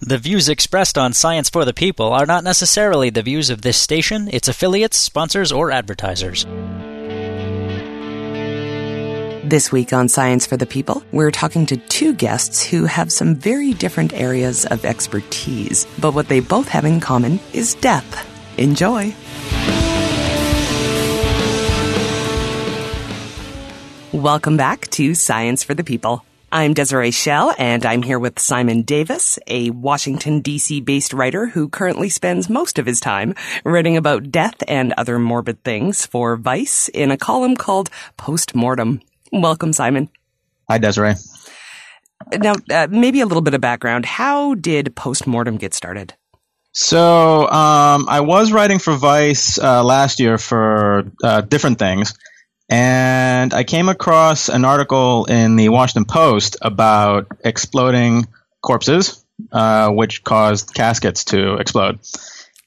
The views expressed on Science for the People are not necessarily the views of this station, its affiliates, sponsors, or advertisers. This week on Science for the People, we're talking to two guests who have some very different areas of expertise, but what they both have in common is death. Enjoy! Welcome back to Science for the People. I'm Desiree Schell, and I'm here with Simon Davis, a Washington, D.C. based writer who currently spends most of his time writing about death and other morbid things for Vice in a column called Postmortem. Welcome, Simon. Hi, Desiree. Now, uh, maybe a little bit of background. How did Postmortem get started? So, um, I was writing for Vice uh, last year for uh, different things. And I came across an article in the Washington Post about exploding corpses, uh, which caused caskets to explode.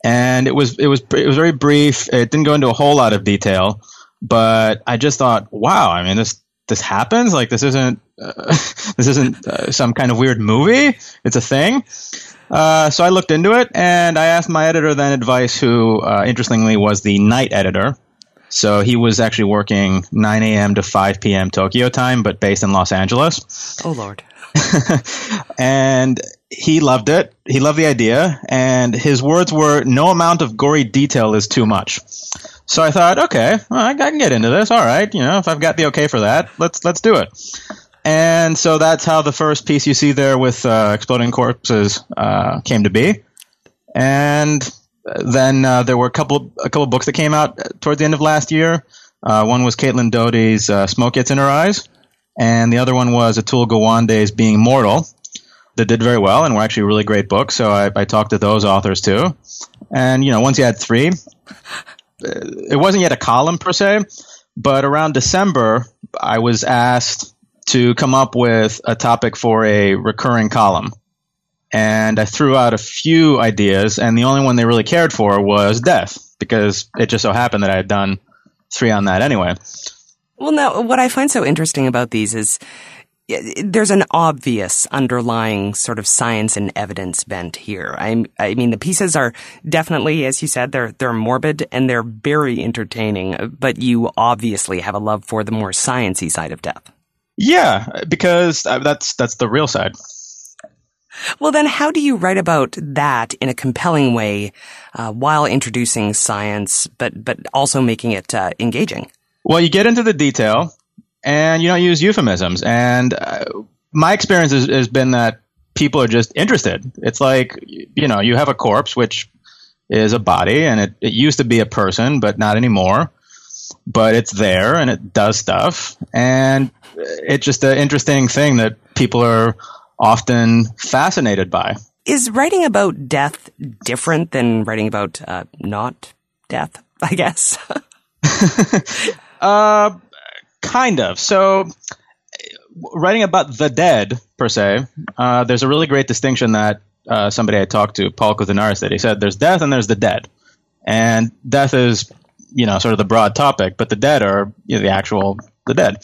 And it was it was it was very brief. It didn't go into a whole lot of detail, but I just thought, wow. I mean, this this happens. Like this isn't uh, this isn't uh, some kind of weird movie. It's a thing. Uh, so I looked into it, and I asked my editor then advice, who uh, interestingly was the night editor so he was actually working 9 a.m. to 5 p.m. Tokyo time, but based in Los Angeles. Oh, Lord. and he loved it. He loved the idea. And his words were no amount of gory detail is too much. So I thought, okay, well, I can get into this. All right. You know, if I've got the okay for that, let's, let's do it. And so that's how the first piece you see there with uh, exploding corpses uh, came to be. And then uh, there were a couple a couple books that came out towards the end of last year. Uh, one was Caitlin Doughty's uh, "Smoke Gets in Her Eyes," and the other one was Atul Gawande's "Being Mortal." That did very well and were actually really great books. So I, I talked to those authors too. And you know, once you had three, it wasn't yet a column per se, but around December, I was asked to come up with a topic for a recurring column and I threw out a few ideas, and the only one they really cared for was death, because it just so happened that I had done three on that anyway. Well, now, what I find so interesting about these is there's an obvious underlying sort of science and evidence bent here. I, I mean, the pieces are definitely, as you said, they're they're morbid and they're very entertaining. But you obviously have a love for the more sciency side of death. Yeah, because uh, that's that's the real side. Well, then, how do you write about that in a compelling way uh, while introducing science, but but also making it uh, engaging? Well, you get into the detail, and you don't use euphemisms. And uh, my experience has, has been that people are just interested. It's like you know, you have a corpse, which is a body, and it, it used to be a person, but not anymore. But it's there, and it does stuff, and it's just an interesting thing that people are often fascinated by. Is writing about death different than writing about uh, not death? I guess. uh, kind of. So, writing about the dead per se, uh, there's a really great distinction that uh, somebody I talked to, Paul Koudounaris, said. He said there's death and there's the dead, and death is you know sort of the broad topic, but the dead are you know, the actual the dead.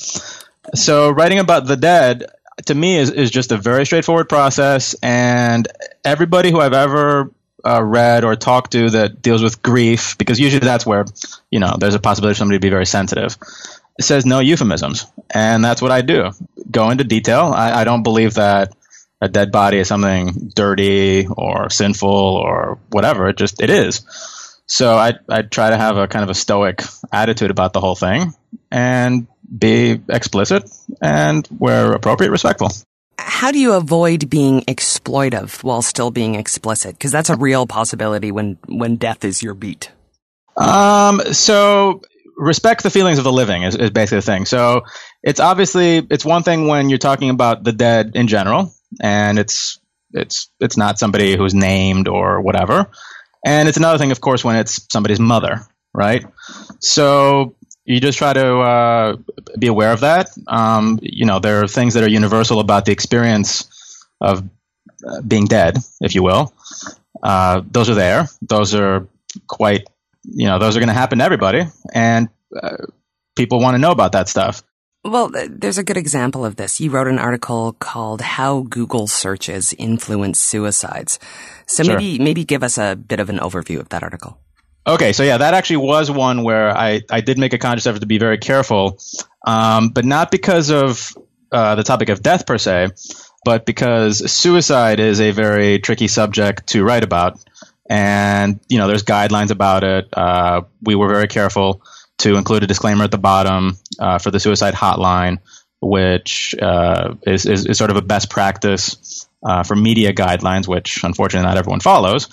So, writing about the dead to me is, is just a very straightforward process and everybody who i've ever uh, read or talked to that deals with grief because usually that's where you know there's a possibility for somebody to be very sensitive it says no euphemisms and that's what i do. Go into detail. I, I don't believe that a dead body is something dirty or sinful or whatever. It just it is. So I, I try to have a kind of a stoic attitude about the whole thing and be explicit and where appropriate, respectful. How do you avoid being exploitive while still being explicit? Because that's a real possibility when, when death is your beat. Um, so respect the feelings of the living is, is basically the thing. So it's obviously, it's one thing when you're talking about the dead in general and it's, it's, it's not somebody who's named or whatever. And it's another thing, of course, when it's somebody's mother, right? So you just try to uh, be aware of that. Um, you know, there are things that are universal about the experience of uh, being dead, if you will. Uh, those are there. Those are quite, you know, those are going to happen to everybody, and uh, people want to know about that stuff. Well, there's a good example of this. You wrote an article called "How Google Searches Influence Suicides." So Sure. maybe maybe give us a bit of an overview of that article. Okay, so yeah, that actually was one where I, I did make a conscious effort to be very careful, um, but not because of uh, the topic of death per se, but because suicide is a very tricky subject to write about, and you know there's guidelines about it. Uh, we were very careful to include a disclaimer at the bottom uh, for the suicide hotline, which uh, is, is is sort of a best practice uh, for media guidelines, which unfortunately not everyone follows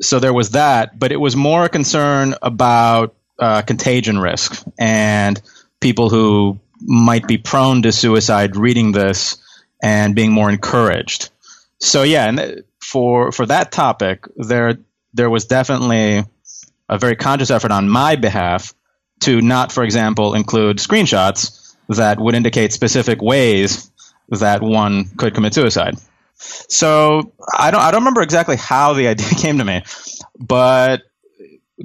so there was that, but it was more a concern about uh, contagion risk and people who might be prone to suicide reading this and being more encouraged. So yeah, and for for that topic, there there was definitely a very conscious effort on my behalf to not, for example, include screenshots that would indicate specific ways that one could commit suicide. So I don't I don't remember exactly how the idea came to me, but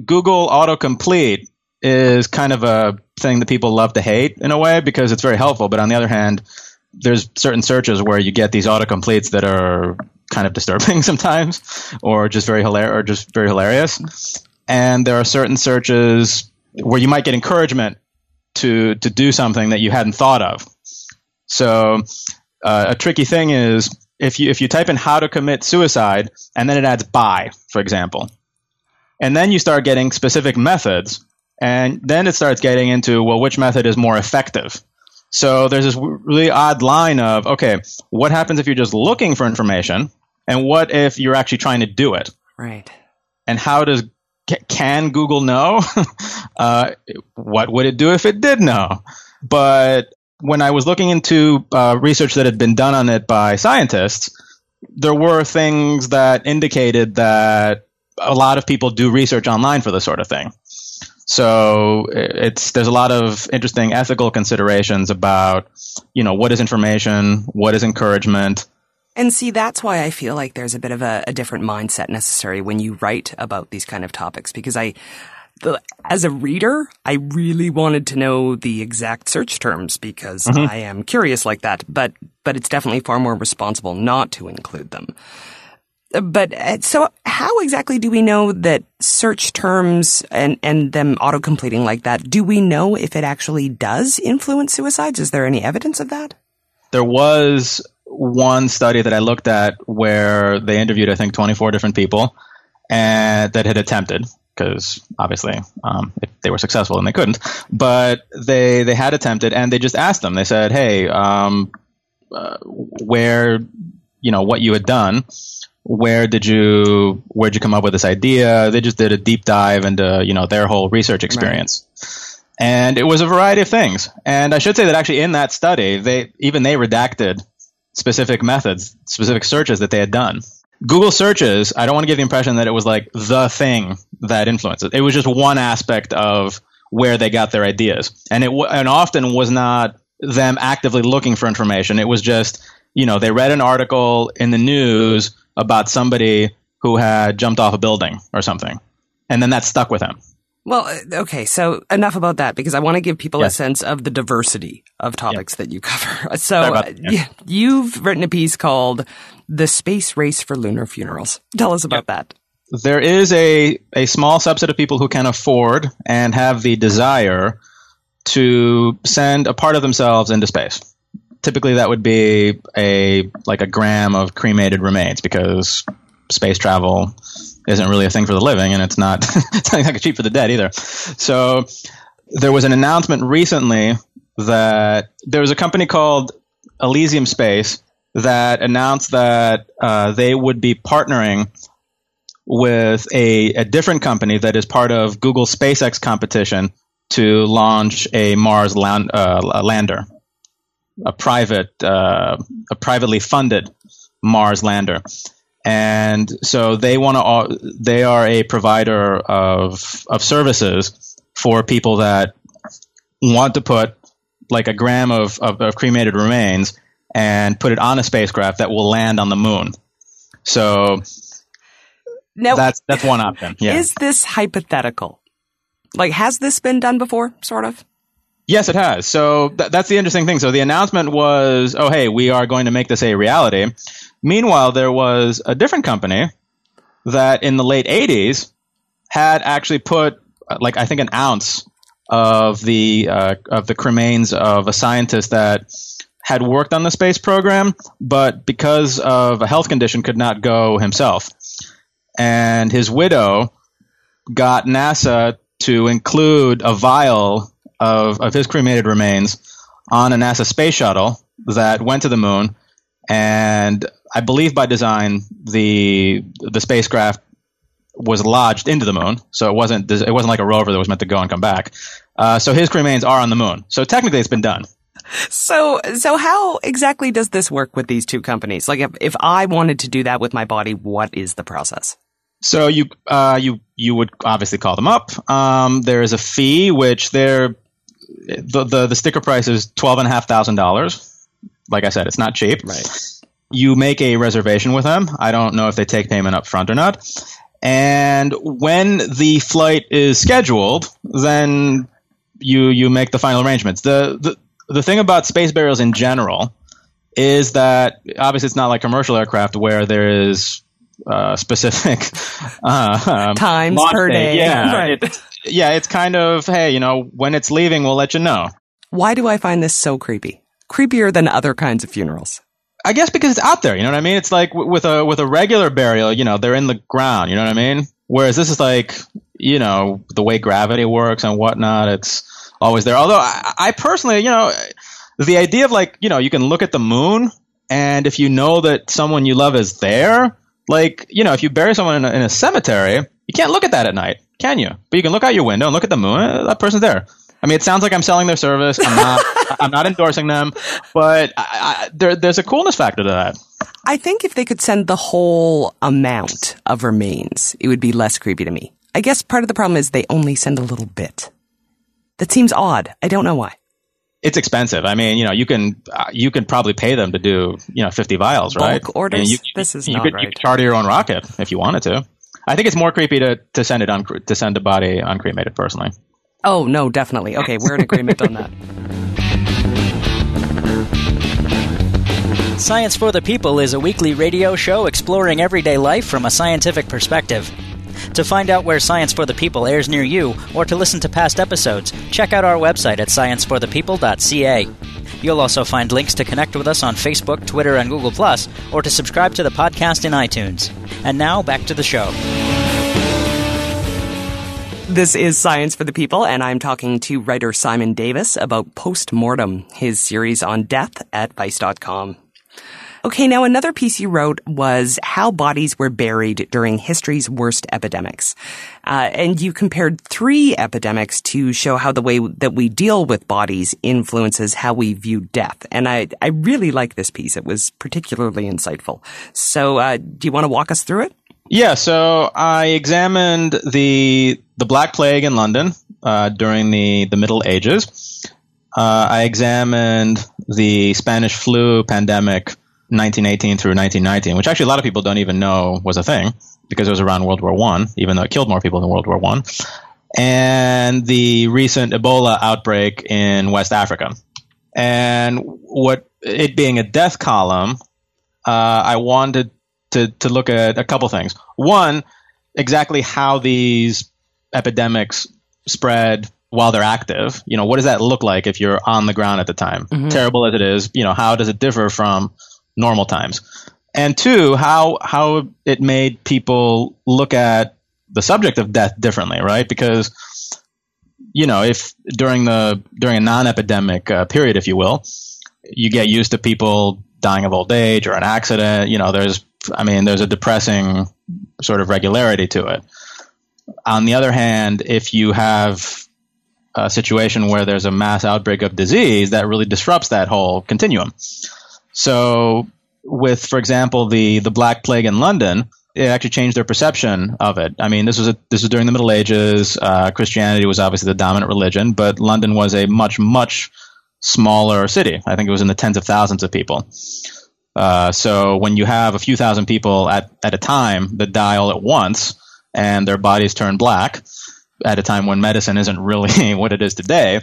Google autocomplete is kind of a thing that people love to hate in a way because it's very helpful. But on the other hand, there's certain searches where you get these autocompletes that are kind of disturbing sometimes, or just very hilarious, or just very hilarious. And there are certain searches where you might get encouragement to to do something that you hadn't thought of. So uh, a tricky thing is if you if you type in how to commit suicide and then it adds by, for example, and then you start getting specific methods, and then it starts getting into well, which method is more effective. So there's this really odd line of okay, what happens if you're just looking for information, and what if you're actually trying to do it, Right. and how does can Google know? uh, what would it do if it did know? But when I was looking into uh, research that had been done on it by scientists, there were things that indicated that a lot of people do research online for this sort of thing. So it's there's a lot of interesting ethical considerations about you know what is information, what is encouragement. And see, that's why I feel like there's a bit of a, a different mindset necessary when you write about these kind of topics because I, the, as a reader, I really wanted to know the exact search terms because I am curious like that, but, but it's definitely far more responsible not to include them. Uh, But uh, so how exactly do we know that search terms and, and them auto completing like that, do we know if it actually does influence suicides? Is there any evidence of that? there was one study that I looked at where they interviewed, I think, 24 different people and that had attempted because obviously um, if they were successful and they couldn't, but they they had attempted and they just asked them. They said, "Hey, um, uh, where you know what you had done." Where did you where did you come up with this idea? They just did a deep dive into you know their whole research experience and it was a variety of things. And I should say that actually in that study, they even they redacted specific methods, specific searches that they had done. Google searches, I don't want to give the impression that it was like the thing that influenced it. It was just one aspect of where they got their ideas, and it w- and often was not them actively looking for information. It was just you know they read an article in the news about somebody who had jumped off a building or something, and then that stuck with them. Well, uh, okay, so enough about that because I want to give people a sense of the diversity of topics that you cover. So, uh, yeah. you've written a piece called The Space Race for Lunar Funerals. Tell us about that. there is a, a small subset of people who can afford and have the desire to send a part of themselves into space. Typically, that would be a like a gram of cremated remains because space travel isn't really a thing for the living, and it's not it's not cheap for the dead either. So, there was an announcement recently that there was a company called Elysium Space that announced that uh, they would be partnering with a, a different company that is part of Google SpaceX competition to launch a Mars land, uh, lander, a private, uh, a privately funded Mars lander. And so they want to. They are a provider of of services for people that want to put like a gram of, of, of cremated remains and put it on a spacecraft that will land on the moon. So Now, that's that's one option. Yeah. is this hypothetical? Like, has this been done before, sort of? Yes, it has. So th- that's the interesting thing. So the announcement was, oh, hey, we are going to make this a reality. Meanwhile, there was a different company that in the late 80s had actually put, uh, like, I think an ounce of the uh, of the cremains of a scientist that had worked on the space program, but because of a health condition, could not go himself. And his widow got NASA to include a vial of, of his cremated remains on a NASA space shuttle that went to the moon. And I believe by design, the the spacecraft was lodged into the moon, so it wasn't it wasn't like a rover that was meant to go and come back. Uh, so his remains are on the moon. So technically, it's been done. So, so how exactly does this work with these two companies? Like, if, if I wanted to do that with my body, what is the process? So you uh, you you would obviously call them up. Um, there is a fee, which they're the, the, the sticker price is twelve and a half thousand dollars. Like I said, it's not cheap. Right. You make a reservation with them. I don't know if they take payment up front or not. And when the flight is scheduled, then you you make the final arrangements. The the the thing about space burials in general is that obviously it's not like commercial aircraft where there is uh, specific uh, um, times per day. Yeah, right. It, yeah, it's kind of hey, you know, when it's leaving, we'll let you know. Why do I find this so creepy? Creepier than other kinds of funerals. I guess because it's out there. You know what I mean? It's like w- with a with a regular burial. You know, they're in the ground. You know what I mean? Whereas this is like, you know, the way gravity works and whatnot. It's always there. Although I, I personally, you know, the idea of like, you know, you can look at the moon, and if you know that someone you love is there, like, you know, if you bury someone in a, in a cemetery, you can't look at that at night, can you? But you can look out your window and look at the moon. uh, That person's there. I mean, it sounds like I'm selling their service. I'm not. I'm not endorsing them, but I, I, there, there's a coolness factor to that. I think if they could send the whole amount of remains, it would be less creepy to me. I guess part of the problem is they only send a little bit. That seems odd. I don't know why. It's expensive. I mean, you know, you can uh, you can probably pay them to do you know 50 vials, right? Bulk orders? I mean, you, This is you not could, right. You could charter your own rocket if you wanted to. I think it's more creepy to, to send it on to send a body uncremated. Personally, Oh, no, definitely. Okay, we're in agreement on that. Science for the People is a weekly radio show exploring everyday life from a scientific perspective. To find out where Science for the People airs near you, or to listen to past episodes, check out our website at scienceforthepeople.ca. You'll also find links to connect with us on Facebook, Twitter, and Google, or to subscribe to the podcast in iTunes. And now, back to the show. This is Science for the People, and I'm talking to writer Simon Davis about Postmortem, his series on death at Vice.com. Okay, now another piece you wrote was how bodies were buried during history's worst epidemics. Uh, and you compared three epidemics to show how the way that we deal with bodies influences how we view death. And I, I really like this piece. It was particularly insightful. So, uh, do you want to walk us through it? yeah. So I examined the the Black Plague in London uh, during the the Middle Ages. Uh, I examined the Spanish flu pandemic 1918 through 1919, which actually a lot of people don't even know was a thing because it was around World War One, even though it killed more people than World War One, and the recent Ebola outbreak in West Africa. And what it being a death column, uh, I wanted to to look at a couple things. One, exactly how these epidemics spread while they're active. You know, what does that look like if you're on the ground at the time? Terrible as it is, you know, how does it differ from normal times? And two, how how it made people look at the subject of death differently, right? Because you know, if during the during a non-epidemic uh, period, if you will, you get used to people dying of old age or an accident. You know, there's I mean, there's a depressing sort of regularity to it. On the other hand, if you have a situation where there's a mass outbreak of disease, that really disrupts that whole continuum. So, with, for example, the the Black Plague in London, it actually changed their perception of it. I mean, this was a, this was during the Middle Ages. Uh, Christianity was obviously the dominant religion, but London was a much much smaller city. I think it was in the tens of thousands of people. Uh, so when you have a few thousand people at, at a time that die all at once and their bodies turn black at a time when medicine isn't really what it is today,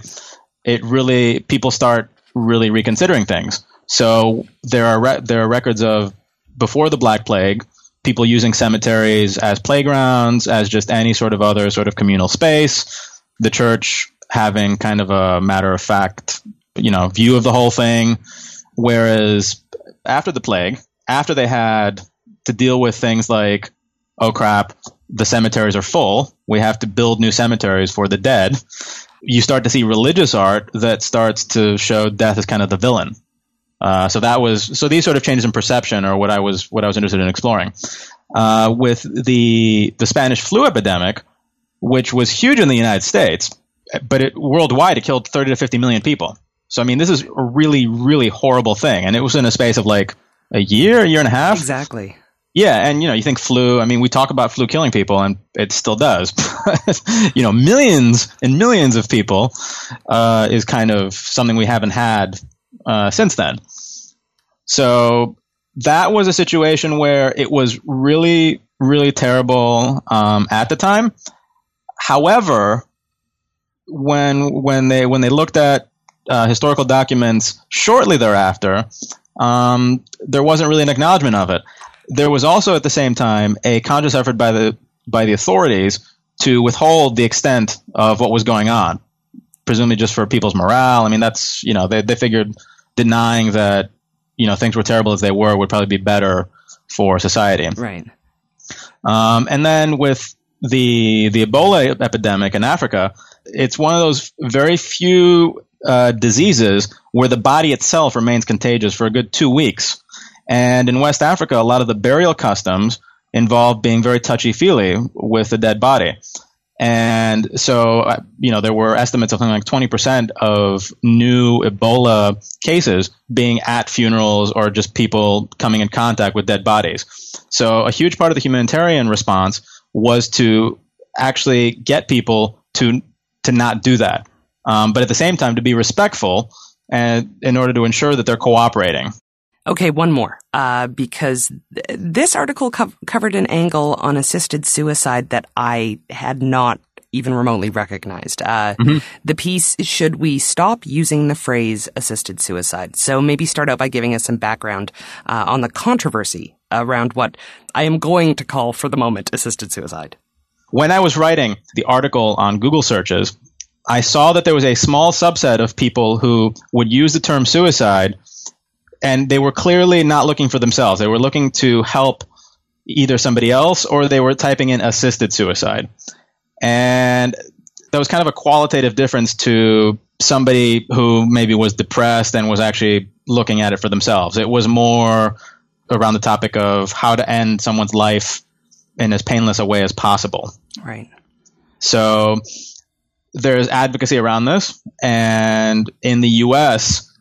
it really people start really reconsidering things. So there are re- there are records of before the Black Plague, people using cemeteries as playgrounds, as just any sort of other sort of communal space. The church having kind of a matter of fact, you know, view of the whole thing. Whereas after the plague, after they had to deal with things like, oh crap, the cemeteries are full. We have to build new cemeteries for the dead. You start to see religious art that starts to show death as kind of the villain. Uh, so that was so these sort of changes in perception are what I was what I was interested in exploring. Uh, with the the Spanish flu epidemic, which was huge in the United States, but it, worldwide it killed 30 to 50 million people. So I mean, this is a really really horrible thing, and it was in a space of like a year, a year and a half. Exactly. Yeah, and you know, you think flu. I mean, we talk about flu killing people, and it still does. you know, millions and millions of people uh, is kind of something we haven't had uh, since then. So that was a situation where it was really, really terrible um, at the time. However, when when they when they looked at uh, historical documents shortly thereafter, um, there wasn't really an acknowledgement of it. There was also at the same time a conscious effort by the by the authorities to withhold the extent of what was going on, presumably just for people's morale. I mean, that's you know they they figured denying that you know things were terrible as they were would probably be better for society. Right. Um, and then with the the Ebola epidemic in Africa, it's one of those very few uh, diseases where the body itself remains contagious for a good two weeks. And in West Africa, a lot of the burial customs involve being very touchy feely with the dead body. And so, uh, you know, there were estimates of something like 20% of new Ebola cases being at funerals or just people coming in contact with dead bodies. So, a huge part of the humanitarian response was to actually get people to to not do that, um, but at the same time to be respectful and in order to ensure that they're cooperating. Okay, one more, uh, because th- this article co- covered an angle on assisted suicide that I had not even remotely recognized. Uh, mm-hmm. The piece, should we stop using the phrase assisted suicide? So maybe start out by giving us some background uh, on the controversy around what I am going to call for the moment assisted suicide. When I was writing the article on Google searches, I saw that there was a small subset of people who would use the term suicide and they were clearly not looking for themselves. They were looking to help either somebody else or they were typing in assisted suicide. And that was kind of a qualitative difference to somebody who maybe was depressed and was actually looking at it for themselves. It was more around the topic of how to end someone's life in as painless a way as possible. Right. So there's advocacy around this. And in the US,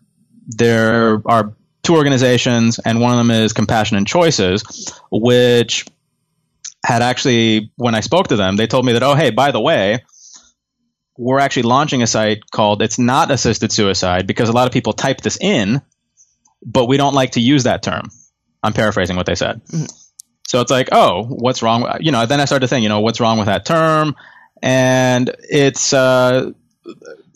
there are two organizations, and one of them is Compassion and Choices, which had actually, when I spoke to them, they told me that, oh, hey, by the way, we're actually launching a site called It's Not Assisted Suicide because a lot of people type this in, but we don't like to use that term. I'm paraphrasing what they said. Mm-hmm. So it's like, oh, what's wrong? You know, then I started to think, you know, what's wrong with that term? And it's uh,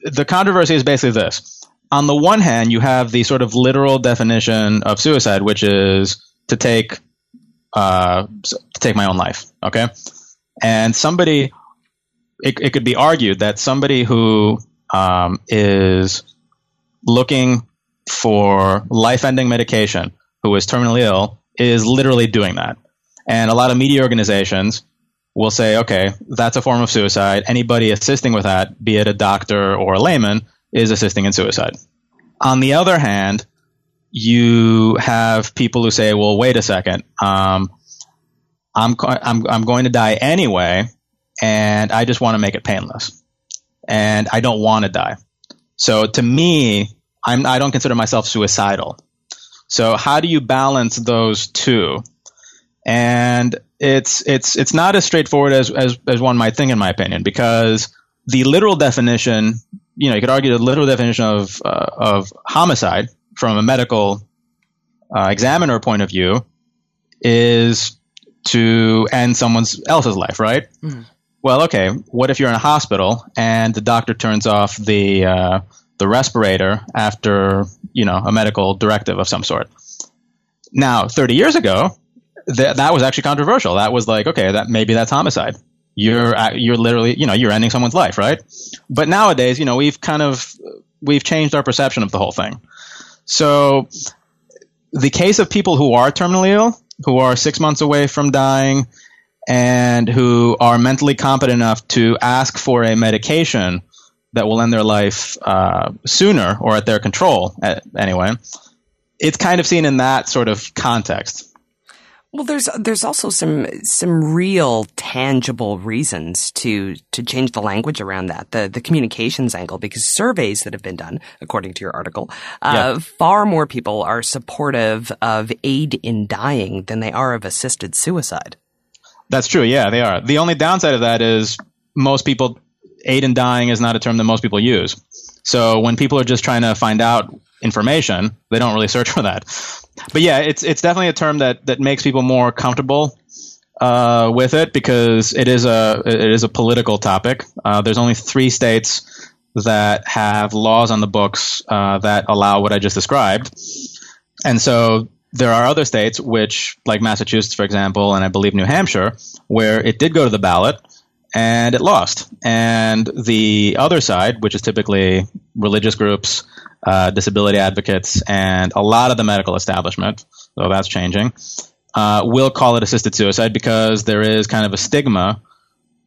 the controversy is basically this on the one hand, you have the sort of literal definition of suicide, which is to take uh, to take my own life. Okay, and somebody it, it could be argued that somebody who um, is looking for life-ending medication, who is terminally ill, is literally doing that. And a lot of media organizations will say, okay, that's a form of suicide. Anybody assisting with that, be it a doctor or a layman, is assisting in suicide. On the other hand, you have people who say, "Well, wait a second, um, I'm I'm I'm going to die anyway, and I just want to make it painless, and I don't want to die." So to me, I'm I don't consider myself suicidal. So how do you balance those two? And it's it's it's not as straightforward as, as as one might think, in my opinion, because the literal definition you know, you could argue the literal definition of uh, of homicide from a medical uh, examiner point of view is to end someone else's life, right? Mm-hmm. Well, okay. What if you're in a hospital and the doctor turns off the uh, the respirator after, you know, a medical directive of some sort. Now, 30 years ago, th- that was actually controversial. That was like, okay, that maybe that's homicide. You're you're literally, you know, you're ending someone's life, right? But nowadays, you know, we've kind of we've changed our perception of the whole thing. So, the case of people who are terminally ill, who are six months away from dying, and who are mentally competent enough to ask for a medication that will end their life uh, sooner or at their control, anyway, it's kind of seen in that sort of context. Well, there's there's also some some real tangible reasons to to change the language around that the the communications angle because surveys that have been done according to your article, uh, yeah. far more people are supportive of aid in dying than they are of assisted suicide. That's true. Yeah, they are. The only downside of that is most people aid in dying is not a term that most people use. So when people are just trying to find out information, they don't really search for that. But yeah, it's it's definitely a term that that makes people more comfortable uh, with it because it is a it is a political topic. Uh, there's only three states that have laws on the books uh, that allow what I just described, and so there are other states which, like Massachusetts, for example, and I believe New Hampshire, where it did go to the ballot and it lost. And the other side, which is typically religious groups, uh, disability advocates, and a lot of the medical establishment, though that's changing, uh, will call it assisted suicide because there is kind of a stigma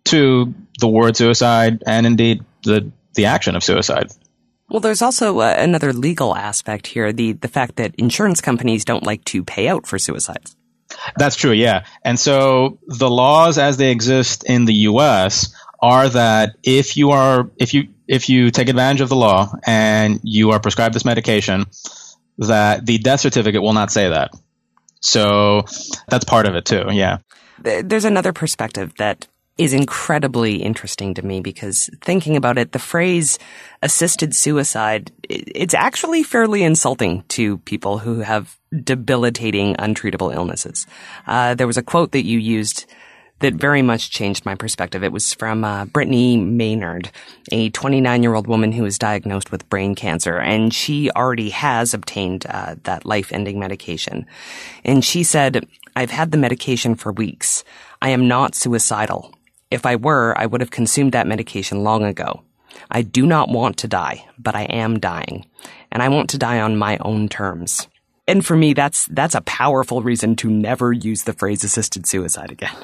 to the word suicide and indeed the the action of suicide. Well, there's also uh, another legal aspect here the the fact that insurance companies don't like to pay out for suicides. That's true, yeah. And so the laws as they exist in the US are that if you are if you if you take advantage of the law and you are prescribed this medication, that the death certificate will not say that. So that's part of it too, yeah. There's another perspective that is incredibly interesting to me because thinking about it, the phrase assisted suicide, it's actually fairly insulting to people who have debilitating, untreatable illnesses. Uh, there was a quote that you used that very much changed my perspective. It was from uh, Brittany Maynard, a 29 year old woman who was diagnosed with brain cancer, and she already has obtained uh, that life ending medication. And she said, I've had the medication for weeks. I am not suicidal. If I were, I would have consumed that medication long ago. I do not want to die, but I am dying. And I want to die on my own terms. And for me, that's, that's a powerful reason to never use the phrase assisted suicide again.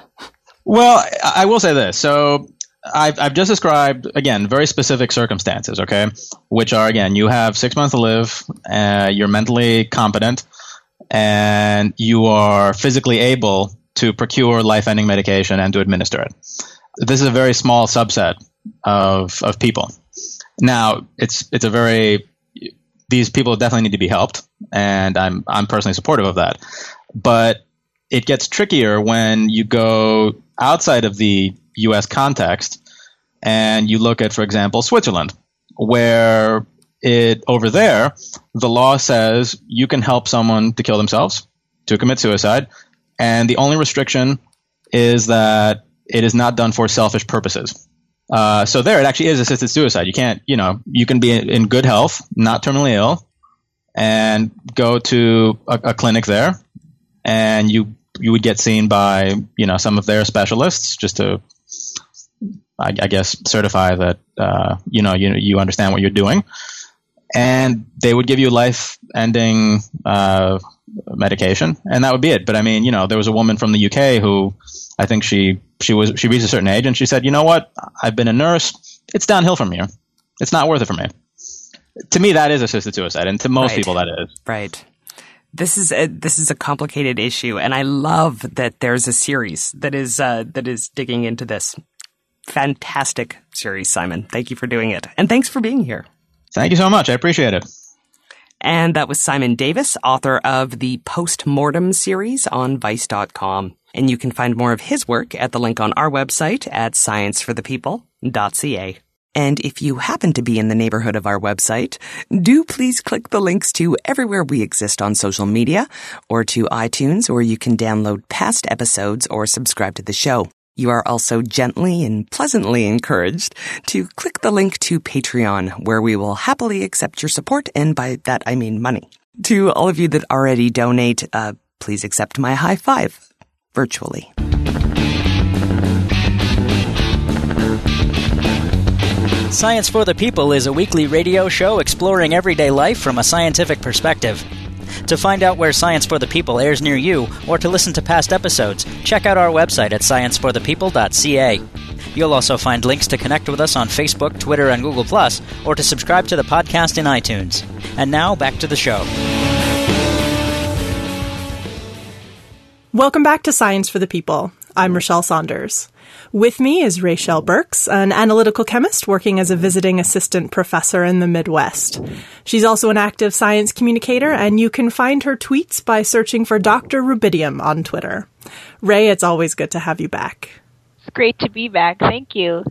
Well, I will say this. So I've, I've just described, again, very specific circumstances, okay? Which are, again, you have six months to live, uh, you're mentally competent, and you are physically able to procure life ending medication and to administer it this is a very small subset of of people. Now, it's it's a very these people definitely need to be helped, and I'm I'm personally supportive of that. But it gets trickier when you go outside of the U.S. context and you look at, for example, Switzerland, where it over there the law says you can help someone to kill themselves, to commit suicide, and the only restriction is that it is not done for selfish purposes. Uh, so there, it actually is assisted suicide. You can't, you know, you can be in good health, not terminally ill, and go to a, a clinic there, and you you would get seen by you know some of their specialists just to, I, I guess, certify that uh, you know you you understand what you're doing, and they would give you life-ending uh, medication, and that would be it. But I mean, you know, there was a woman from the UK who I think she she was she reached a certain age and she said, you know what, I've been a nurse. It's downhill from here. It's not worth it for me. To me, that is assisted suicide, and to most right. people, that is right. This is a, this is a complicated issue, and I love that there's a series that is uh, that is digging into this. Fantastic series, Simon. Thank you for doing it, and thanks for being here. Thank you so much. I appreciate it. And that was Simon Davis, author of the Postmortem series on Vice.com. And you can find more of his work at the link on our website at scienceforthepeople.ca. And if you happen to be in the neighborhood of our website, do please click the links to everywhere we exist on social media or to iTunes where you can download past episodes or subscribe to the show. You are also gently and pleasantly encouraged to click the link to Patreon, where we will happily accept your support, and by that I mean money. To all of you that already donate, uh, please accept my high five virtually. Science for the People is a weekly radio show exploring everyday life from a scientific perspective. To find out where Science for the People airs near you, or to listen to past episodes, check out our website at scienceforthepeople.ca. You'll also find links to connect with us on Facebook, Twitter, and Google, or to subscribe to the podcast in iTunes. And now, back to the show. Welcome back to Science for the People. I'm Rachelle Saunders. With me is Raychelle Burks, an analytical chemist working as a visiting assistant professor in the Midwest. She's also an active science communicator, and you can find her tweets by searching for Dr. Rubidium on Twitter. Ray, it's always good to have you back. It's great to be back. Thank you.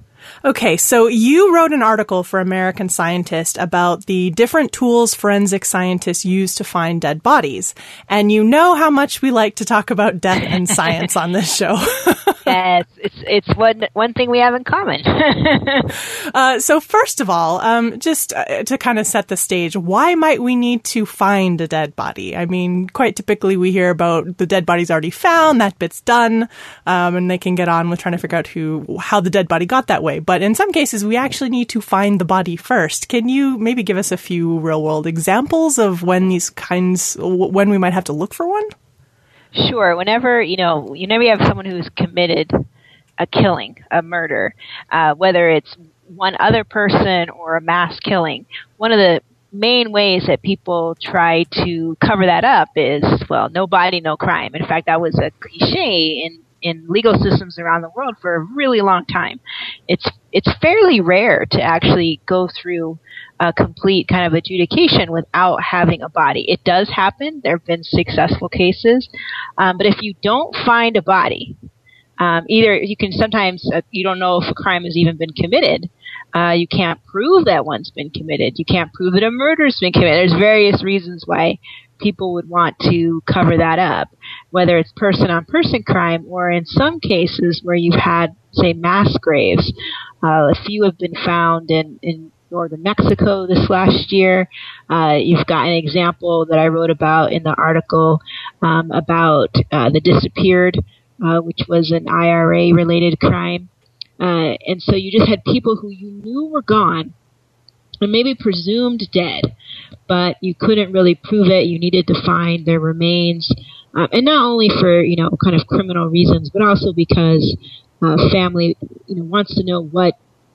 Okay, so you wrote an article for American Scientist about the different tools forensic scientists use to find dead bodies. And you know how much we like to talk about death and science on this show. yes, it's it's one one thing we have in common. uh, so first of all, um, just uh, to kind of set the stage, why might we need to find a dead body? I mean, quite typically we hear about the dead body's already found, that bit's done, um, and they can get on with trying to figure out who how the dead body got that way. But in some cases, we actually need to find the body first. Can you maybe give us a few real world examples of when these kinds, when we might have to look for one? Sure. Whenever, you know, whenever you have someone who's committed a killing, a murder, uh, whether it's one other person or a mass killing, one of the main ways that people try to cover that up is, well, no body, no crime. In fact, that was a cliche in in legal systems around the world for a really long time. It's it's fairly rare to actually go through a complete kind of adjudication without having a body. It does happen. There have been successful cases, um, but if you don't find a body, um, either you can sometimes uh, you don't know if a crime has even been committed. Uh, you can't prove that one's been committed. You can't prove that a murder's been committed. There's various reasons why people would want to cover that up, whether it's person on person crime or in some cases where you've had, say, mass graves. Uh, a few have been found in, in northern Mexico this last year. Uh, you've got an example that I wrote about in the article um, about uh, the disappeared, uh, which was an IRA related crime. Uh, and so you just had people who you knew were gone and maybe presumed dead, but you couldn't really prove it. You needed to find their remains, um, and not only for you know kind of criminal reasons, but also because uh, family you know wants to know what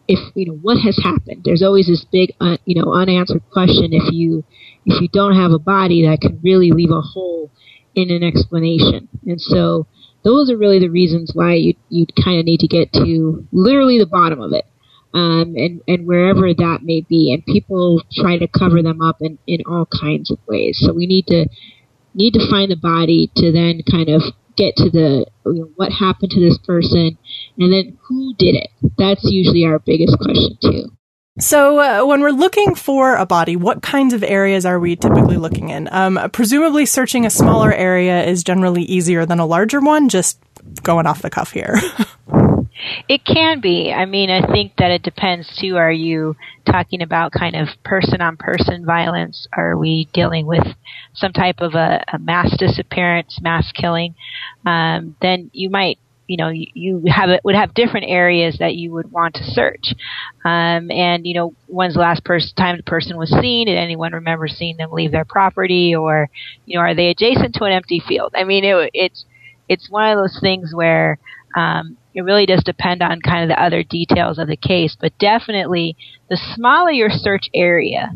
if you know what has happened. There's always this big uh, you know unanswered question if you if you don't have a body that can really leave a hole in an explanation, and so those are really the reasons why you you kind of need to get to literally the bottom of it um, and, and wherever that may be. And people try to cover them up in, in all kinds of ways. So we need to need to find the body to then kind of get to the you know, what happened to this person and then who did it. That's usually our biggest question too. So, uh, when we're looking for a body, what kinds of areas are we typically looking in? Um, presumably, searching a smaller area is generally easier than a larger one. Just going off the cuff here. It can be. I mean, I think that it depends too. Are you talking about kind of person on person violence? Are we dealing with some type of a, a mass disappearance, mass killing? Um, then you might, you know, you, you have it would have different areas that you would want to search. Um, and you know, when's the last person time the person was seen? Did anyone remember seeing them leave their property, or you know, are they adjacent to an empty field? I mean, it, it's it's one of those things where um, it really does depend on kind of the other details of the case, but definitely the smaller your search area,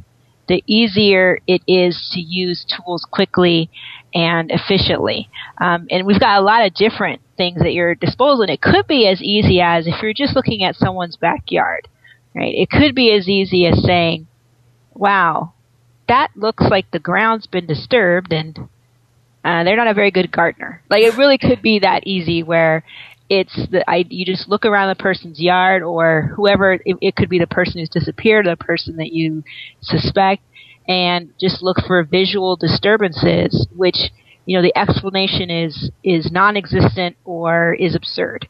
the easier it is to use tools quickly and efficiently. Um, and we've got a lot of different things at your disposal, and it could be as easy as if you're just looking at someone's backyard, right? It could be as easy as saying, "Wow, that looks like the ground's been disturbed," and uh, they're not a very good gardener. Like it really could be that easy where it's the I, you just look around the person's yard or whoever it, it could be the person who's disappeared, the person that you suspect, and just look for visual disturbances, which you know the explanation is is non-existent or is absurd.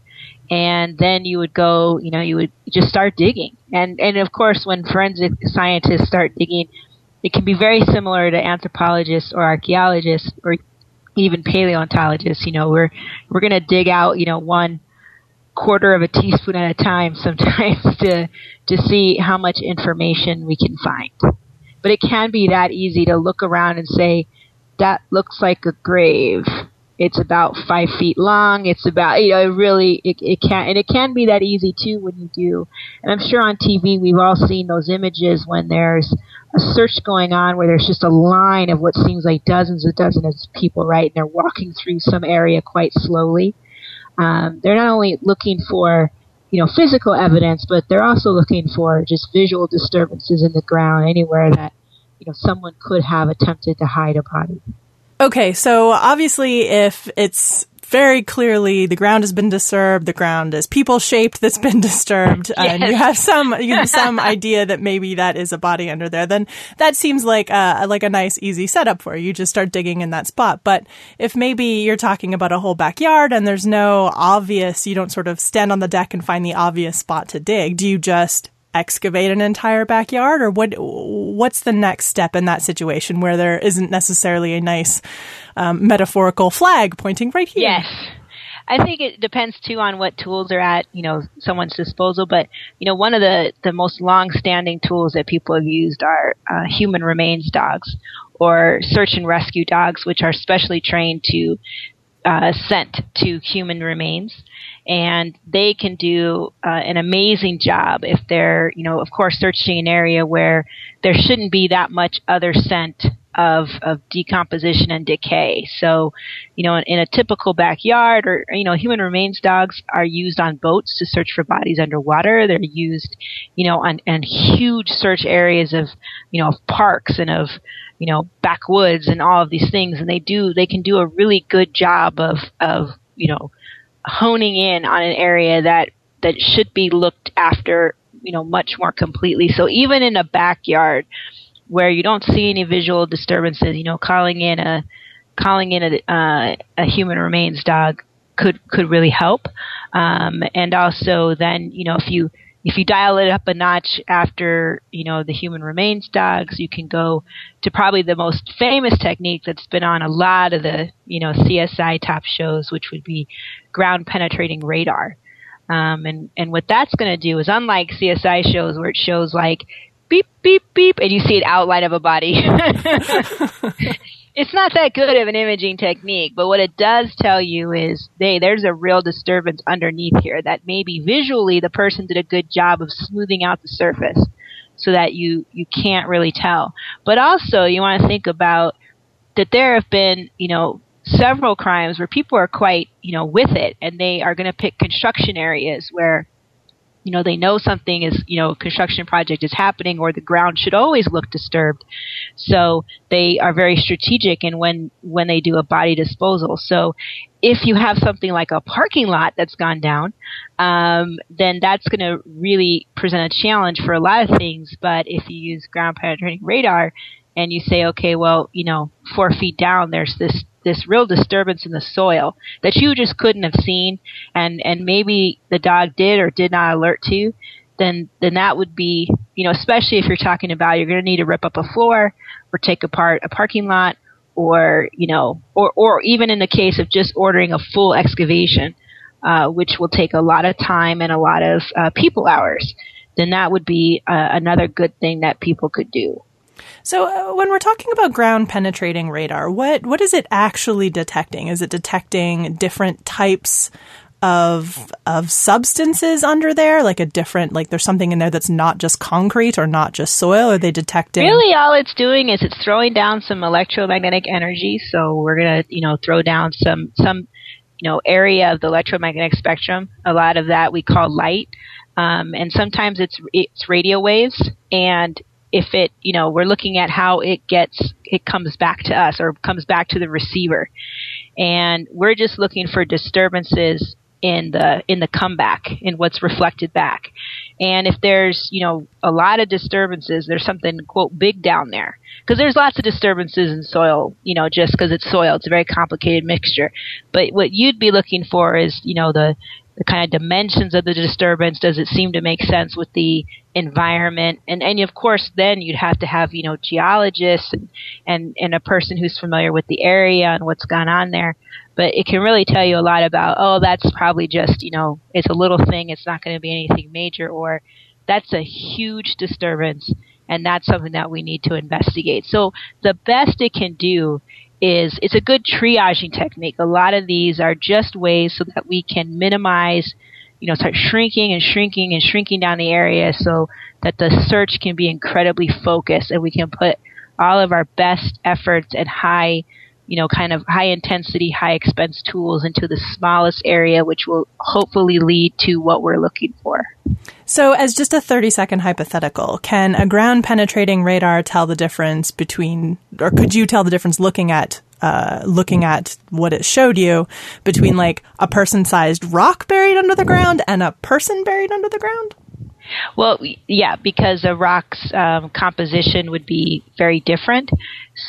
and then you would go, you know, you would just start digging. And and of course, when forensic scientists start digging, it can be very similar to anthropologists or archaeologists or even paleontologists. You know, we're we're to dig out, you know, one quarter of a teaspoon at a time sometimes to to see how much information we can find. But it can be that easy to look around and say that looks like a grave it's about five feet long. It's about you know it really it, it can and it can be that easy too when you do. And I'm sure on TV we've all seen those images when there's a search going on where there's just a line of what seems like dozens and dozens of people, right? And they're walking through some area quite slowly. Um, they're not only looking for you know physical evidence, but they're also looking for just visual disturbances in the ground anywhere that you know someone could have attempted to hide a body. Okay, so obviously, if it's very clearly the ground has been disturbed, the ground is people shaped that's been disturbed, yes. and you have some you have some idea that maybe that is a body under there, then that seems like a like a nice easy setup for you. You just start digging in that spot. But if maybe you're talking about a whole backyard and there's no obvious, you don't sort of stand on the deck and find the obvious spot to dig. Do you just excavate an entire backyard or what what's the next step in that situation where there isn't necessarily a nice um, metaphorical flag pointing right here yes I think it depends too on what tools are at, you know, someone's disposal. But you know, one of the the most long-standing tools that people have used are uh, human remains dogs or search and rescue dogs, which are specially trained to uh, scent to human remains and they can do uh, an amazing job if they're, you know, of course, searching an area where there shouldn't be that much other scent of of decomposition and decay. So, you know, in, in, a typical backyard, or you know, human remains dogs are used on boats to search for bodies underwater. They're used, you know, on, on huge search areas of, you know, of parks and of you know backwoods and all of these things. And they do they can do a really good job of of you know honing in on an area that that should be looked after, you know, much more completely. So even in a backyard where you don't see any visual disturbances, you know, calling in a calling in a uh, a human remains dog could could really help. Um, and also then, you know, if you if you dial it up a notch after, you know, the human remains dogs, you can go to probably the most famous technique that's been on a lot of the, you know, CSI top shows, which would be ground penetrating radar. Um, and, and what that's going to do is unlike CSI shows where it shows like beep, beep, beep, and you see an outline of a body. it's not that good of an imaging technique, but what it does tell you is, hey, there's a real disturbance underneath here that maybe visually the person did a good job of smoothing out the surface so that you, you can't really tell. But also you want to think about that there have been, you know, several crimes where people are quite, you know, with it and they are going to pick construction areas where you know they know something is you know construction project is happening or the ground should always look disturbed. So they are very strategic in when when they do a body disposal. So if you have something like a parking lot that's gone down um, then that's going to really present a challenge for a lot of things. But if you use ground penetrating radar and you say okay well you know four feet down there's this this real disturbance in the soil that you just couldn't have seen and and maybe the dog did or did not alert to then then that would be you know especially if you're talking about you're going to need to rip up a floor or take apart a parking lot or you know or or even in the case of just ordering a full excavation uh, which will take a lot of time and a lot of uh, people hours then that would be uh, another good thing that people could do so uh, when we're talking about ground penetrating radar, what what is it actually detecting? Is it detecting different types of of substances under there, like a different like there's something in there that's not just concrete or not just soil? Are they detecting? Really, all it's doing is it's throwing down some electromagnetic energy. So we're gonna you know throw down some some you know area of the electromagnetic spectrum. A lot of that we call light. Um, and sometimes it's it's radio waves, and if it, you know, we're looking at how it gets, it comes back to us or comes back to the receiver. And we're just looking for disturbances in the, in the comeback, in what's reflected back. And if there's, you know, a lot of disturbances, there's something, quote, big down there. Because there's lots of disturbances in soil, you know, just because it's soil. It's a very complicated mixture. But what you'd be looking for is, you know, the, the kind of dimensions of the disturbance? Does it seem to make sense with the environment? And and of course, then you'd have to have you know geologists and and, and a person who's familiar with the area and what's gone on there. But it can really tell you a lot about oh, that's probably just you know it's a little thing. It's not going to be anything major, or that's a huge disturbance and that's something that we need to investigate. So the best it can do is it's a good triaging technique. A lot of these are just ways so that we can minimize, you know, start shrinking and shrinking and shrinking down the area so that the search can be incredibly focused and we can put all of our best efforts and high you know, kind of high intensity, high expense tools into the smallest area, which will hopefully lead to what we're looking for. So, as just a 30 second hypothetical, can a ground penetrating radar tell the difference between, or could you tell the difference looking at uh, looking at what it showed you between like a person sized rock buried under the ground and a person buried under the ground? Well, yeah, because a rock's um, composition would be very different.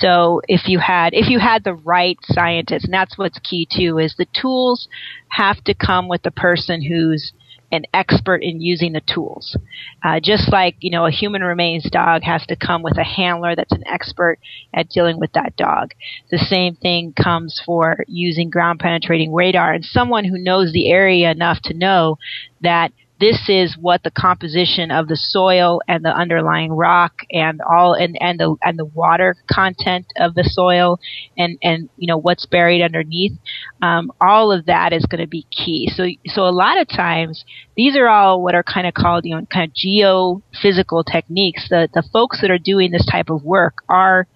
So if you had if you had the right scientist, and that's what's key too, is the tools have to come with the person who's an expert in using the tools. Uh, just like you know a human remains dog has to come with a handler that's an expert at dealing with that dog. The same thing comes for using ground penetrating radar and someone who knows the area enough to know that this is what the composition of the soil and the underlying rock and all and, and the and the water content of the soil and and you know what's buried underneath um, all of that is going to be key. So so a lot of times these are all what are kind of called you know kind of geophysical techniques. The the folks that are doing this type of work are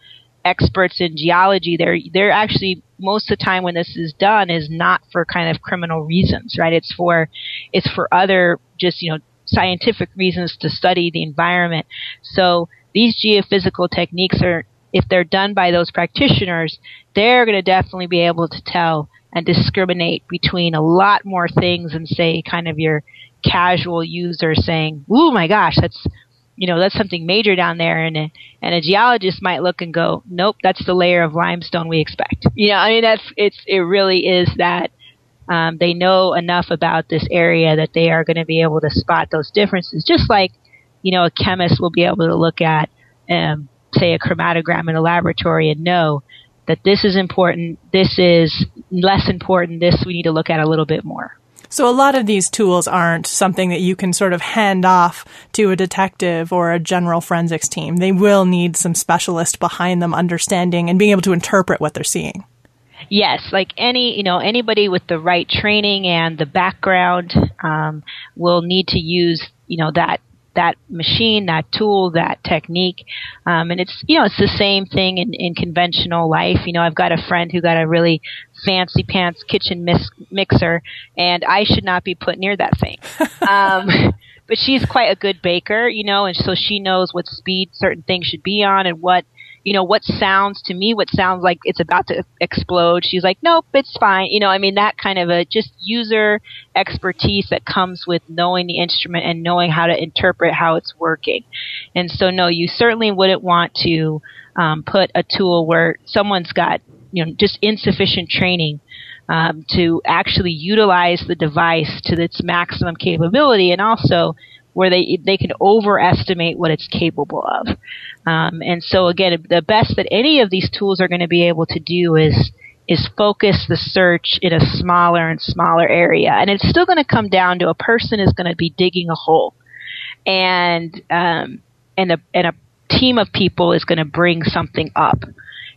experts in geology. They're they're actually most of the time when this is done is not for kind of criminal reasons, right? It's for, it's for other just, you know, scientific reasons to study the environment. So these geophysical techniques are, if they're done by those practitioners, they're going to definitely be able to tell and discriminate between a lot more things than say kind of your casual user saying, "Oh my gosh, that's you know, that's something major down there. And a, and a geologist might look and go, nope, that's the layer of limestone we expect. You know, I mean, that's, it's, it really is that, um, they know enough about this area that they are going to be able to spot those differences. Just like, you know, a chemist will be able to look at, um, say a chromatogram in a laboratory and know that this is important, this is less important, this we need to look at a little bit more. So a lot of these tools aren't something that you can sort of hand off to a detective or a general forensics team. They will need some specialist behind them understanding and being able to interpret what they're seeing. Yes, like any you know anybody with the right training and the background um, will need to use you know that that machine, that tool, that technique. Um, and it's, you know, it's the same thing in, in conventional life. You know, I've got a friend who got a really fancy pants kitchen mis- mixer and I should not be put near that thing. um, but she's quite a good baker, you know, and so she knows what speed certain things should be on and what you know, what sounds to me, what sounds like it's about to explode. She's like, nope, it's fine. You know, I mean, that kind of a just user expertise that comes with knowing the instrument and knowing how to interpret how it's working. And so, no, you certainly wouldn't want to um, put a tool where someone's got, you know, just insufficient training um, to actually utilize the device to its maximum capability and also where they they can overestimate what it's capable of. Um, and so again, the best that any of these tools are going to be able to do is is focus the search in a smaller and smaller area, and it's still going to come down to a person is going to be digging a hole, and um, and a and a team of people is going to bring something up